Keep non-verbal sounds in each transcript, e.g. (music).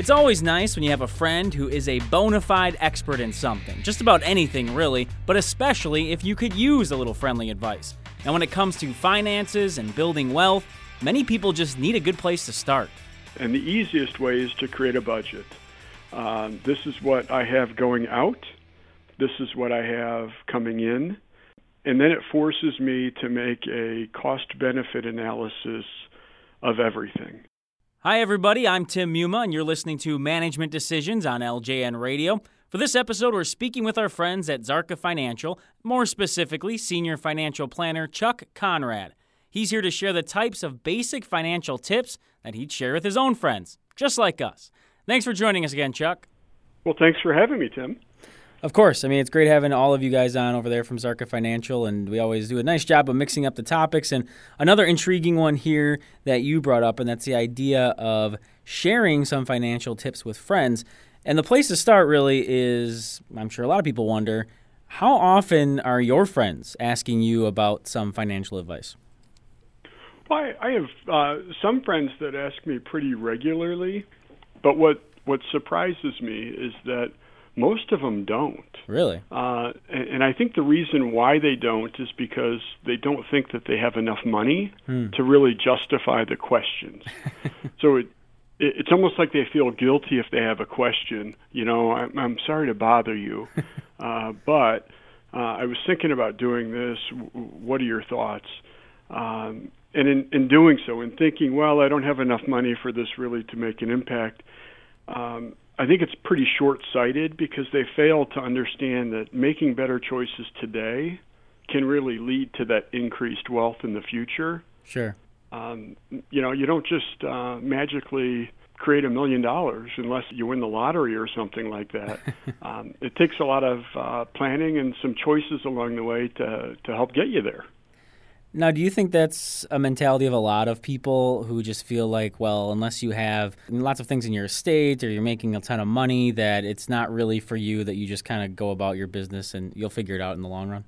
It's always nice when you have a friend who is a bona fide expert in something, just about anything really, but especially if you could use a little friendly advice. And when it comes to finances and building wealth, many people just need a good place to start. And the easiest way is to create a budget. Uh, this is what I have going out. This is what I have coming in. And then it forces me to make a cost benefit analysis of everything. Hi, everybody. I'm Tim Muma, and you're listening to Management Decisions on LJN Radio. For this episode, we're speaking with our friends at Szarka Financial, more specifically, Senior Financial Planner Chuck Conrad. He's here to share the types of basic financial tips that he'd share with his own friends, just like us. Thanks for joining us again, Chuck. Well, thanks for having me, Tim. Of course. I mean, it's great having all of you guys on over there from Szarka Financial, and we always do a nice job of mixing up the topics. And another intriguing one here that you brought up, and that's the idea of sharing some financial tips with friends. And the place to start really is I'm sure a lot of people wonder how often are your friends asking you about some financial advice? Well, I, I have uh, some friends that ask me pretty regularly, but what, what surprises me is that most of them don't. Really? Uh, and, and I think the reason why they don't is because they don't think that they have enough money Hmm. to really justify the questions. (laughs) so it, it, it's almost like they feel guilty if they have a question. You know, I'm, I'm sorry to bother you, (laughs) uh, but uh, I was thinking about doing this. W- What are your thoughts? Um, and in, in doing so, in thinking, well, I don't have enough money for this really to make an impact, um, I think it's pretty short sighted because they fail to understand that making better choices today can really lead to that increased wealth in the future. Sure. Um, you know, you don't just uh, magically create a million dollars unless you win the lottery or something like that. (laughs) um, it takes a lot of uh, planning and some choices along the way to, to help get you there. Now, do you think that's a mentality of a lot of people who just feel like, well, unless you have lots of things in your estate or you're making a ton of money, that it's not really for you, that you just kind of go about your business and you'll figure it out in the long run?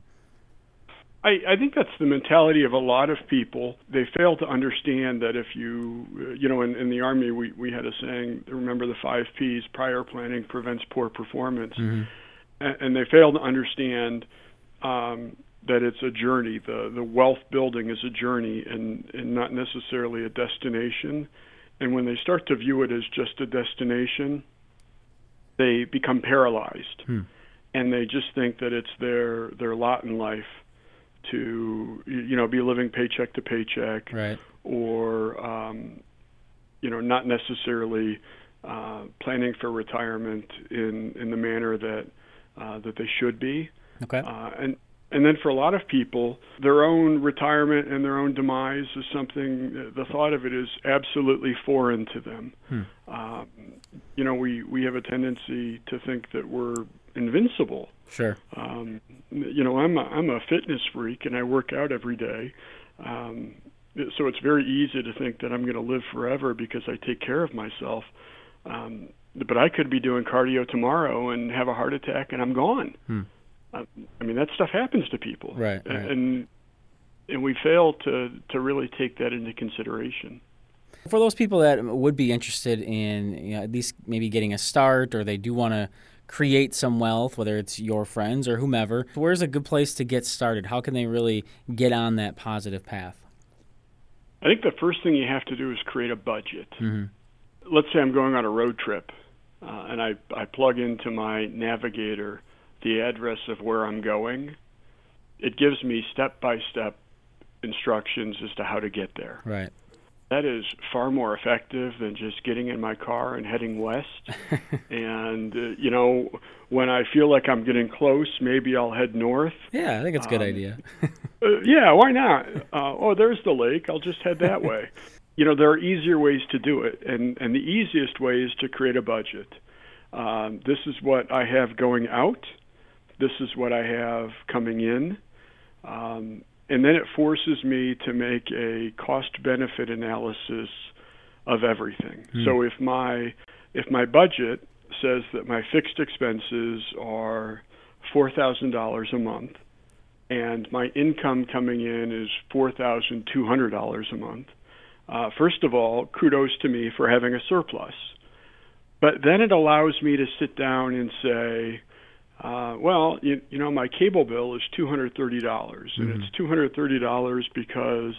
I, I think that's the mentality of a lot of people. They fail to understand that if you, you know, in, in the Army, we, we had a saying, remember the five P's prior planning prevents poor performance. Mhm. And, and they fail to understand um, that it's a journey. The, the wealth building is a journey and, and not necessarily a destination. And when they start to view it as just a destination, they become paralyzed. Hmm. And they just think that it's their, their lot in life to you know be living paycheck to paycheck Right. or um, you know not necessarily uh, planning for retirement in in the manner that uh, that they should be Okay. uh, and and then for a lot of people their own retirement and their own demise is something the thought of it is absolutely foreign to them Hmm. um, you know we we have a tendency to think that we're invincible Sure. um, you know, I'm a, I'm a fitness freak and I work out every day. Um, so it's very easy to think that I'm going to live forever because I take care of myself. Um, but I could be doing cardio tomorrow and have a heart attack and I'm gone. Hmm. I mean, that stuff happens to people. Right, right. And and we fail to to really take that into consideration. For those people that would be interested in you know, at least maybe getting a start or they do want to create some wealth, whether it's your friends or whomever, where's a good place to get started? How can they really get on that positive path? I think the first thing you have to do is create a budget. Mhm. Let's say I'm going on a road trip, uh, and I I plug into my navigator the address of where I'm going. It gives me step by step instructions as to how to get there. Right. That is far more effective than just getting in my car and heading west. (laughs) and uh, you know, when I feel like I'm getting close, maybe I'll head north. Yeah, I think it's a good Um, idea. (laughs) (laughs) Uh, yeah, why not? Uh, oh, there's the lake. I'll just head that way. You know, there are easier ways to do it, and and the easiest way is to create a budget. Um, this is what I have going out. This is what I have coming in, um, and then it forces me to make a cost-benefit analysis of everything. Hmm. So if my if my budget says that my fixed expenses are four thousand dollars a month, and my income coming in is four thousand two hundred dollars a month. Uh, first of all, kudos to me for having a surplus. but then it allows me to sit down and say, uh, well, you, you know, my cable bill is $230, dollars and Mm-hmm. it's $230 because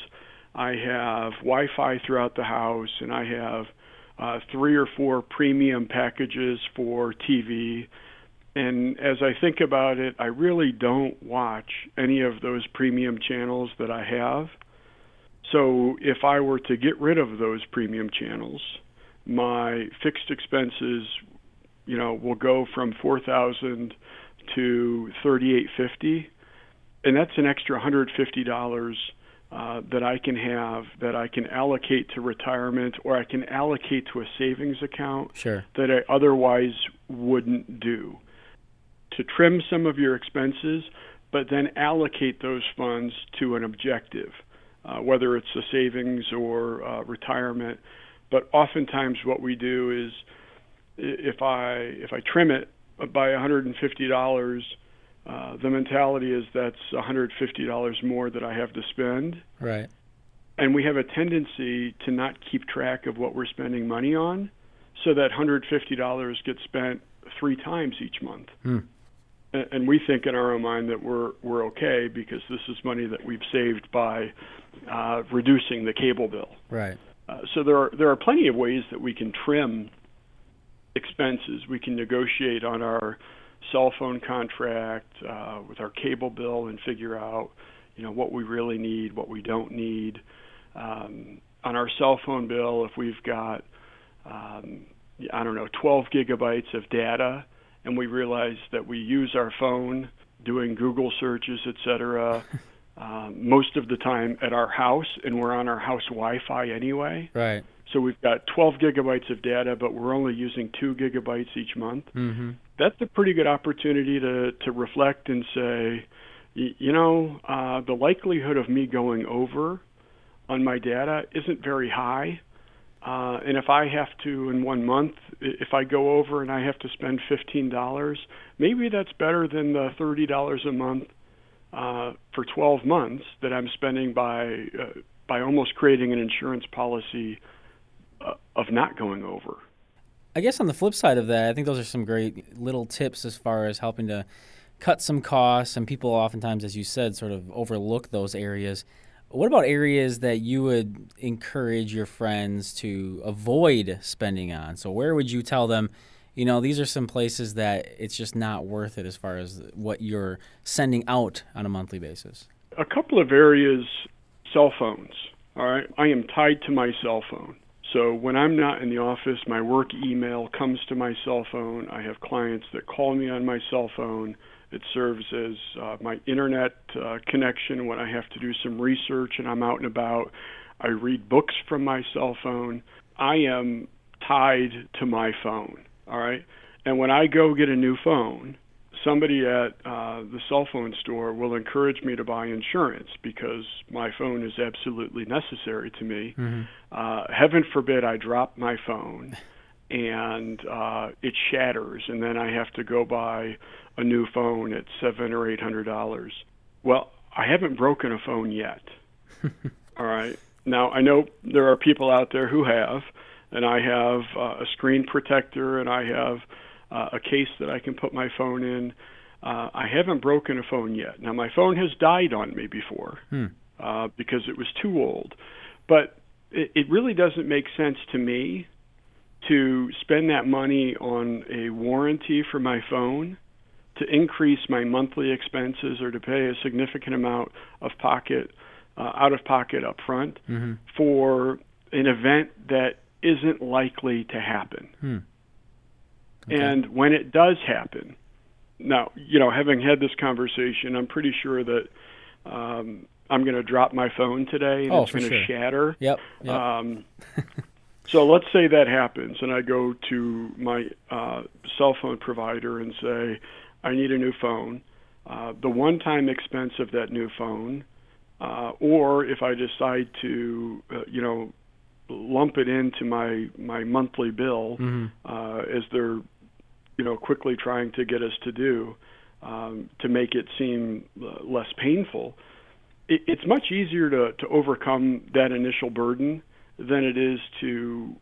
I have Wi-Fi throughout the house, and I have uh, three or four premium packages for TV. And as I think about it, I really don't watch any of those premium channels that I have. So if I were to get rid of those premium channels, my fixed expenses, you know, will go from 4000 to 3850 and that's an extra $150 uh, that I can have that I can allocate to retirement or I can allocate to a savings account Sure. that I otherwise wouldn't do. To trim some of your expenses, but then allocate those funds to an objective, uh, whether it's a savings or uh, retirement. But oftentimes, what we do is, if I if I trim it by $150, uh, the mentality is that's $150 more that I have to spend Right. and we have a tendency to not keep track of what we're spending money on, so that $150 gets spent three times each month. Hmm. And we think in our own mind that we're we're okay because this is money that we've saved by uh, reducing the cable bill. Right. Uh, so there are there are plenty of ways that we can trim expenses. We can negotiate on our cell phone contract uh, with our cable bill and figure out, you know, what we really need, what we don't need. Um, on our cell phone bill, if we've got, um, I don't know, 12 gigabytes of data, and we realize that we use our phone doing Google searches, et cetera, um, (laughs) most of the time at our house, and we're on our house Wi-Fi anyway. Right. So we've got 12 gigabytes of data, but we're only using two gigabytes each month. Mm-hmm. That's a pretty good opportunity to to reflect and say, you know, uh, the likelihood of me going over on my data isn't very high. Uh, and if I have to in one month, if I go over and I have to spend fifteen dollars, maybe that's better than the thirty dollars a month uh, for twelve months that I'm spending by uh, by almost creating an insurance policy Uh, of not going over. I guess on the flip side of that, I think those are some great little tips as far as helping to cut some costs. And people oftentimes, as you said, sort of overlook those areas. What about areas that you would encourage your friends to avoid spending on? So, where would you tell them, you know, these are some places that it's just not worth it as far as what you're sending out on a monthly basis? a couple of areas cell phones all right i am tied to my cell phone so when i'm not in the office my work email comes to my cell phone. I have clients that call me on my cell phone. It serves as uh, my internet uh, connection when i have to do some research and i'm out and about. I read books from my cell phone. I am tied to my phone all right? And when i go get a new phone somebody at uh, the cell phone store will encourage me to buy insurance because my phone is absolutely necessary to me. Uh, heaven forbid I drop my phone and uh, it shatters, and then I have to go buy a new phone at seven or eight hundred dollars. Well, I haven't broken a phone yet. (laughs) All right. Now I know there are people out there who have, and I have uh, a screen protector, and I have uh, a case that I can put my phone in. Uh, I haven't broken a phone yet. Now my phone has died on me before Hmm. uh, because it was too old, but it, it really doesn't make sense to me to spend that money on a warranty for my phone to increase my monthly expenses or to pay a significant amount of pocket uh, out of pocket up front Mm-hmm. for an event that isn't likely to happen. Hmm. Okay. And when it does happen, now, you know, having had this conversation, I'm pretty sure that um, I'm going to drop my phone today and Oh, it's going to sure. shatter. Yep. yep. Um, so let's say that happens, and I go to my uh, cell phone provider and say, I need a new phone. Uh, the one time expense of that new phone, uh, or if I decide to, uh, you know, lump it into my, my monthly bill Mhm. uh, as they're, you know, quickly trying to get us to do um, to make it seem uh, less painful. It, it's much easier to, to overcome that initial burden than it is to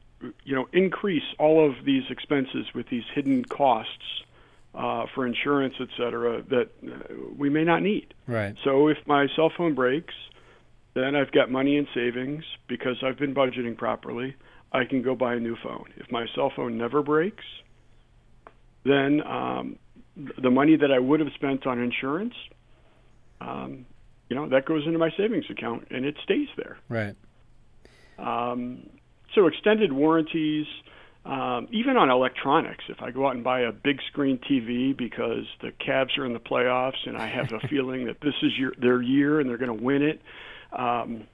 you know, increase all of these expenses with these hidden costs uh, for insurance, et cetera, that uh, we may not need. Right. So if my cell phone breaks, then I've got money in savings because I've been budgeting properly. I can go buy a new phone. If my cell phone never breaks, then um, the money that I would have spent on insurance, um, you know, that goes into my savings account and it stays there. Right. Um, so extended warranties, um, even on electronics. If I go out and buy a big screen TV because the Cavs are in the playoffs and I have a (laughs) feeling that this is your, their year and they're going to win it, um,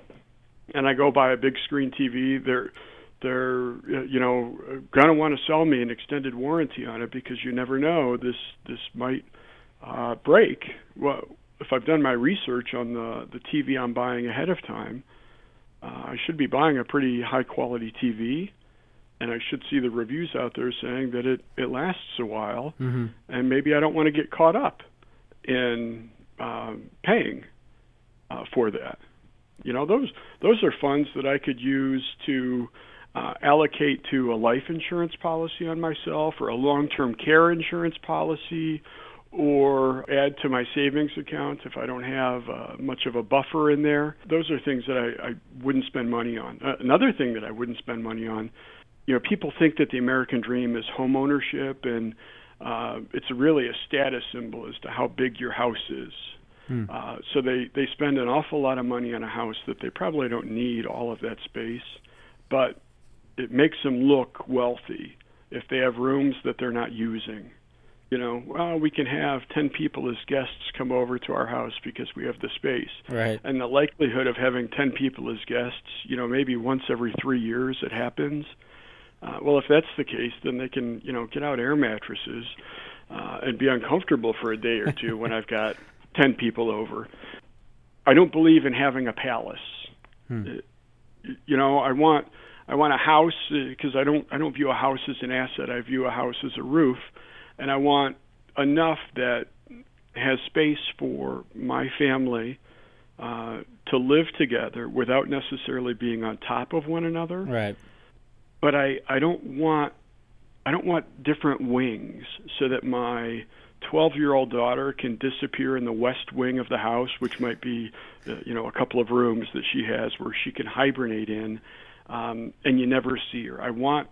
and I go buy a big screen TV, they're they're you know going to want to sell me an extended warranty on it because you never know this this might uh, break. Well, if I've done my research on the the TV I'm buying ahead of time, uh, I should be buying a pretty high quality TV, and I should see the reviews out there saying that it it lasts a while, mm-hmm. and maybe I don't want to get caught up in um, paying uh, for that. You know, those those are funds that I could use to uh, allocate to a life insurance policy on myself or a long-term care insurance policy or add to my savings account if I don't have uh, much of a buffer in there. Those are things that I, I wouldn't spend money on. Uh, another thing that I wouldn't spend money on, you know, people think that the American dream is home ownership and uh, it's really a status symbol as to how big your house is. Hmm. Uh, so they, they spend an awful lot of money on a house that they probably don't need all of that space, but it makes them look wealthy if they have rooms that they're not using. You know, well, we can have 10 people as guests come over to our house because we have the space. Right. And the likelihood of having 10 people as guests, you know, maybe once every three years it happens. Uh, well, if that's the case, then they can, you know, get out air mattresses uh, and be uncomfortable for a day or two when I've got (laughs) 10 people over. I don't believe in having a palace. Hmm. Uh, You know, I want I want a house because I don't I don't view a house as an asset. I view a house as a roof, and I want enough that has space for my family uh, to live together without necessarily being on top of one another. Right. But I I don't want I don't want different wings so that my 12 year old daughter can disappear in the west wing of the house, which might be, uh, you know, a couple of rooms that she has where she can hibernate in, um, and you never see her. I want,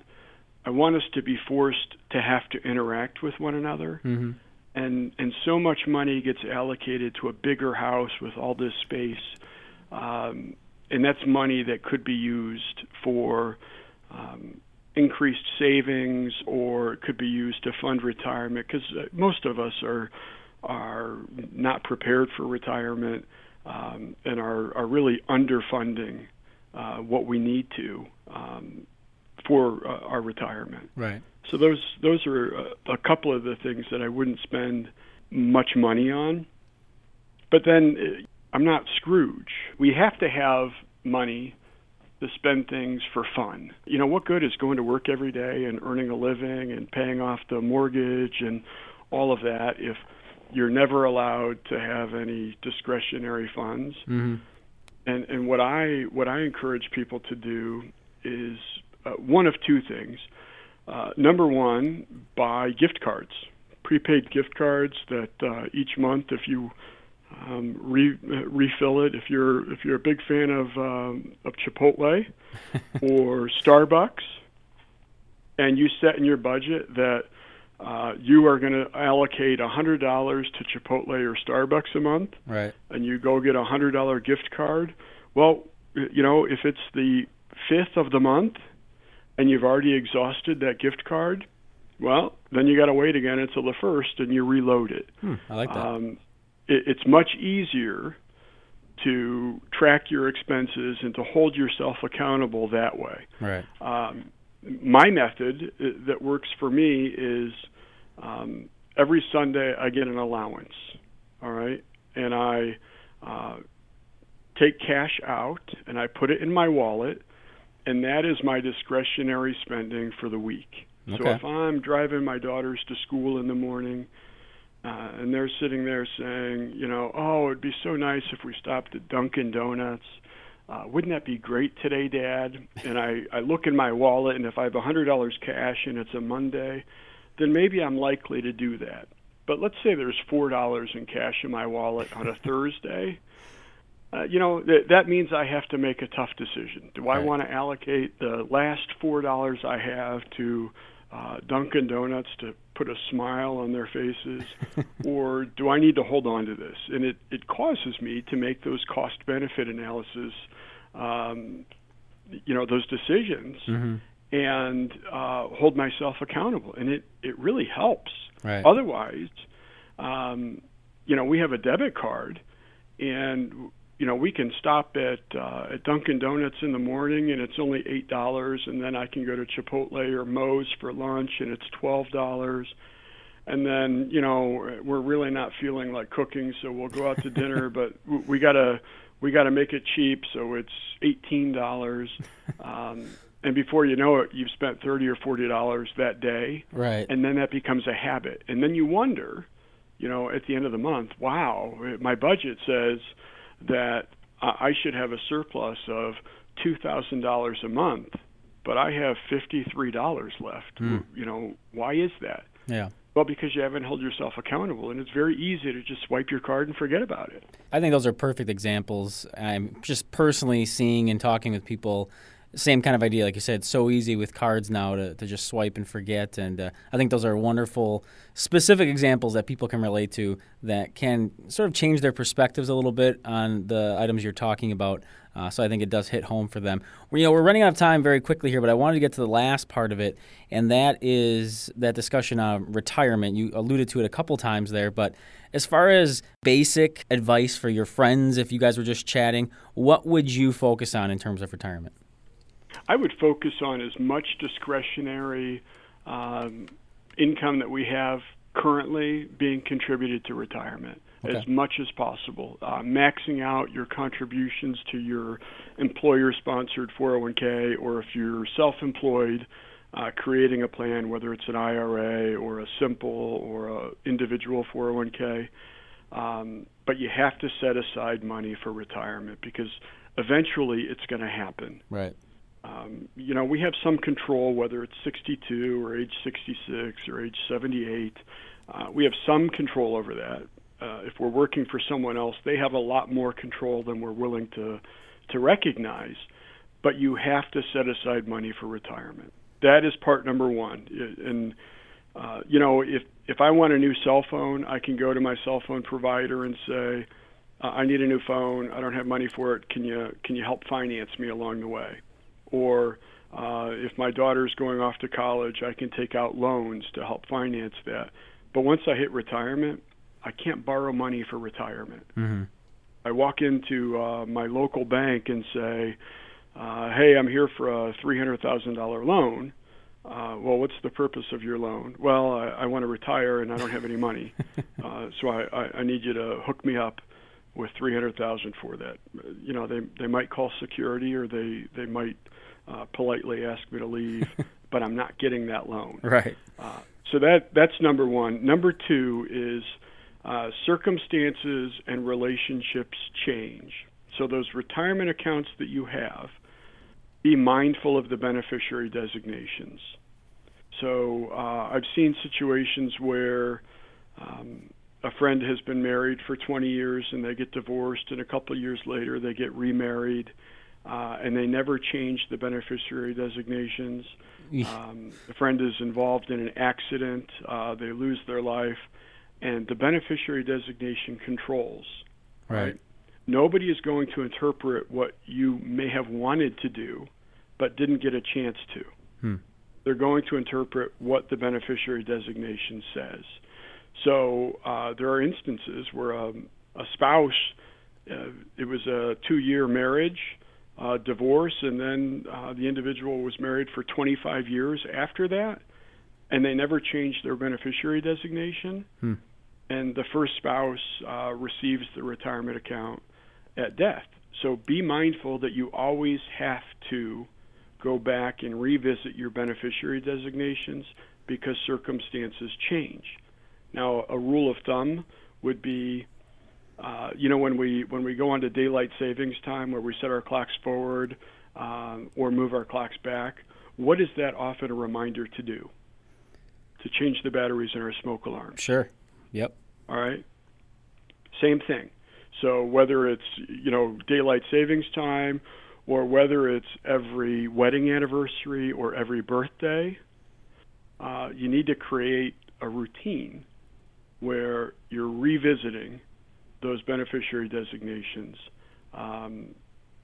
I want us to be forced to have to interact with one another, mm-hmm. and and so much money gets allocated to a bigger house with all this space, um, and that's money that could be used for. Um, increased savings or it could be used to fund retirement because most of us are are not prepared for retirement um, and are are really underfunding uh, what we need to um, for uh, our retirement. Right. So those those are a, a couple of the things that I wouldn't spend much money on. But then uh, I'm not Scrooge. We have to have money to spend things for fun. You know, what good is going to work every day and earning a living and paying off the mortgage and all of that if you're never allowed to have any discretionary funds? Mm-hmm. And and what I what I encourage people to do is uh, one of two things. Uh, number one, buy gift cards, prepaid gift cards that uh, each month, if you um, re, uh, refill it if you're if you're a big fan of um, of Chipotle (laughs) or Starbucks, and you set in your budget that uh, you are going to allocate a hundred dollars to Chipotle or Starbucks a month, Right. and you go get a hundred dollar gift card. Well, you know if it's the fifth of the month, and you've already exhausted that gift card, well, then you got to wait again until the first, and you reload it. Hmm, I like that. Um, it, it's much easier to track your expenses and to hold yourself accountable that way. right. Um, my method uh, that works for me is um, every Sunday I get an allowance, all right, and I uh, take cash out and I put it in my wallet, and that is my discretionary spending for the week. So if I'm driving my daughters to school in the morning, uh, and they're sitting there saying, you know, oh, it'd be so nice if we stopped at Dunkin' Donuts. Uh, wouldn't that be great today, Dad? And I, I look in my wallet, and if I have $100 cash and it's a Monday, then maybe I'm likely to do that. But let's say there's $4 in cash in my wallet on a (laughs) Thursday. Uh, you know, th- that means I have to make a tough decision. Do I Right. want to allocate the last $4 I have to uh, Dunkin' Donuts to put a smile on their faces, (laughs) or do I need to hold on to this? And it, it causes me to make those cost benefit analysis, um, you know, those decisions, Mhm. and uh, hold myself accountable. And it, it really helps. Right. Otherwise, um, you know, we have a debit card, and you know we can stop at uh, at Dunkin' Donuts in the morning, and it's only eight dollars, and then I can go to Chipotle or Moe's for lunch, and it's twelve dollars. And then you know we're really not feeling like cooking, so we'll go out to dinner, (laughs) but we gotta we gotta make it cheap, so it's eighteen dollars. (laughs) Um, and before you know it, you've spent thirty or forty dollars that day Right. and then that becomes a habit and then you wonder you know at the end of the month wow my budget says that i I should have a surplus of $2000 a month but i have $53 left Hmm. you know why is that yeah. Well because you haven't held yourself accountable and it's very easy to just swipe your card and forget about it I think those are perfect examples. I'm just personally seeing and talking with people, same kind of idea. Like you said, so easy with cards now to, to just swipe and forget. And uh, I think those are wonderful, specific examples that people can relate to that can sort of change their perspectives a little bit on the items you're talking about. Uh, so I think it does hit home for them. You know, we're running out of time very quickly here, but I wanted to get to the last part of it, and that is that discussion on retirement. You alluded to it a couple times there, but as far as basic advice for your friends, if you guys were just chatting, what would you focus on in terms of retirement? I would focus on as much discretionary um, income that we have currently being contributed to retirement Okay. as much as possible. Uh, maxing out your contributions to your employer sponsored 401k, or if you're self employed, uh, creating a plan, whether it's an IRA or a simple or a individual 401k. Um, but you have to set aside money for retirement because eventually it's going to happen Right. um, you know, we have some control, whether it's 62 or age 66 or age 78. Uh, we have some control over that. Uh, if we're working for someone else, they have a lot more control than we're willing to to recognize. But you have to set aside money for retirement. That is part number one. And uh, you know, if if I want a new cell phone, I can go to my cell phone provider and say, "I need a new phone. I don't have money for it. Can you can you help finance me along the way?" or uh, if my daughter's going off to college, I can take out loans to help finance that. But once I hit retirement, I can't borrow money for retirement. Mm-hmm. I walk into uh, my local bank and say, uh, "Hey, I'm here for a three hundred thousand dollar loan." Uh, well, what's the purpose of your loan? Well, I, I want to retire and I don't have any money, (laughs) uh, so I, I, I need you to hook me up with three hundred thousand for that. You know, they they might call security or they they might uh, politely ask me to leave, (laughs) but I'm not getting that loan. Right. Uh, so that that's number one. Number two is uh, circumstances and relationships change. So those retirement accounts that you have, be mindful of the beneficiary designations. So uh, I've seen situations where um, a friend has been married for 20 years and they get divorced, and a couple of years later they get remarried, uh, and they never change the beneficiary designations. Um, the friend is involved in an accident, uh, they lose their life, and the beneficiary designation controls. Right. Nobody is going to interpret what you may have wanted to do, but didn't get a chance to. Hmm. They're going to interpret what the beneficiary designation says. So uh, there are instances where um, a spouse, uh, it was a two-year marriage, uh, divorce, and then uh, the individual was married for 25 years after that, and they never changed their beneficiary designation. Hmm. And the first spouse uh, receives the retirement account at death. So be mindful that you always have to go back and revisit your beneficiary designations because circumstances change. Now, a rule of thumb would be uh, you know, when we when we go on to daylight savings time, where we set our clocks forward um, or move our clocks back, what is that often a reminder to do? To change the batteries in our smoke alarm. Sure. Yep. All right. Same thing. So whether it's you know daylight savings time, or whether it's every wedding anniversary or every birthday, uh, you need to create a routine where you're revisiting those beneficiary designations um,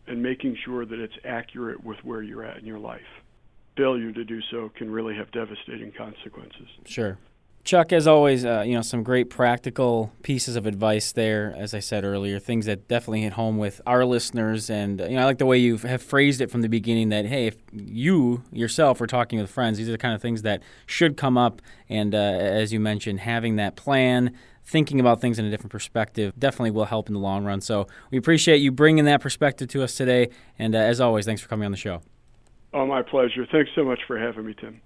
and making sure that it's accurate with where you're at in your life. Failure to do so can really have devastating consequences. Sure. Chuck, as always, uh, you know some great practical pieces of advice there. As I said earlier, things that definitely hit home with our listeners, and you know I like the way you have phrased it from the beginning. That hey, if you yourself are talking with friends, these are the kind of things that should come up. And uh, as you mentioned, having that plan, thinking about things in a different perspective, definitely will help in the long run. So we appreciate you bringing that perspective to us today. And uh, as always, thanks for coming on the show. Oh, my pleasure. Thanks so much for having me, Tim.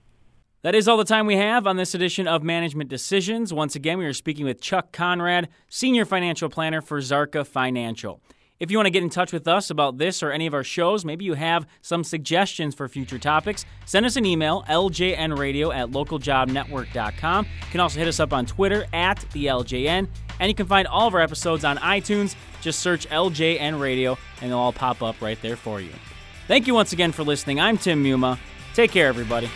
That is all the time we have on this edition of Management Decisions. Once again, we are speaking with Chuck Conrad, Senior Financial Planner for Szarka Financial. If you want to get in touch with us about this or any of our shows, maybe you have some suggestions for future topics, send us an email, ljnradio at localjobnetwork.com. You can also hit us up on Twitter at the LJN, and you can find all of our episodes on iTunes. Just search LJN Radio, and they'll all pop up right there for you. Thank you once again for listening. I'm Tim Muma. Take care, everybody.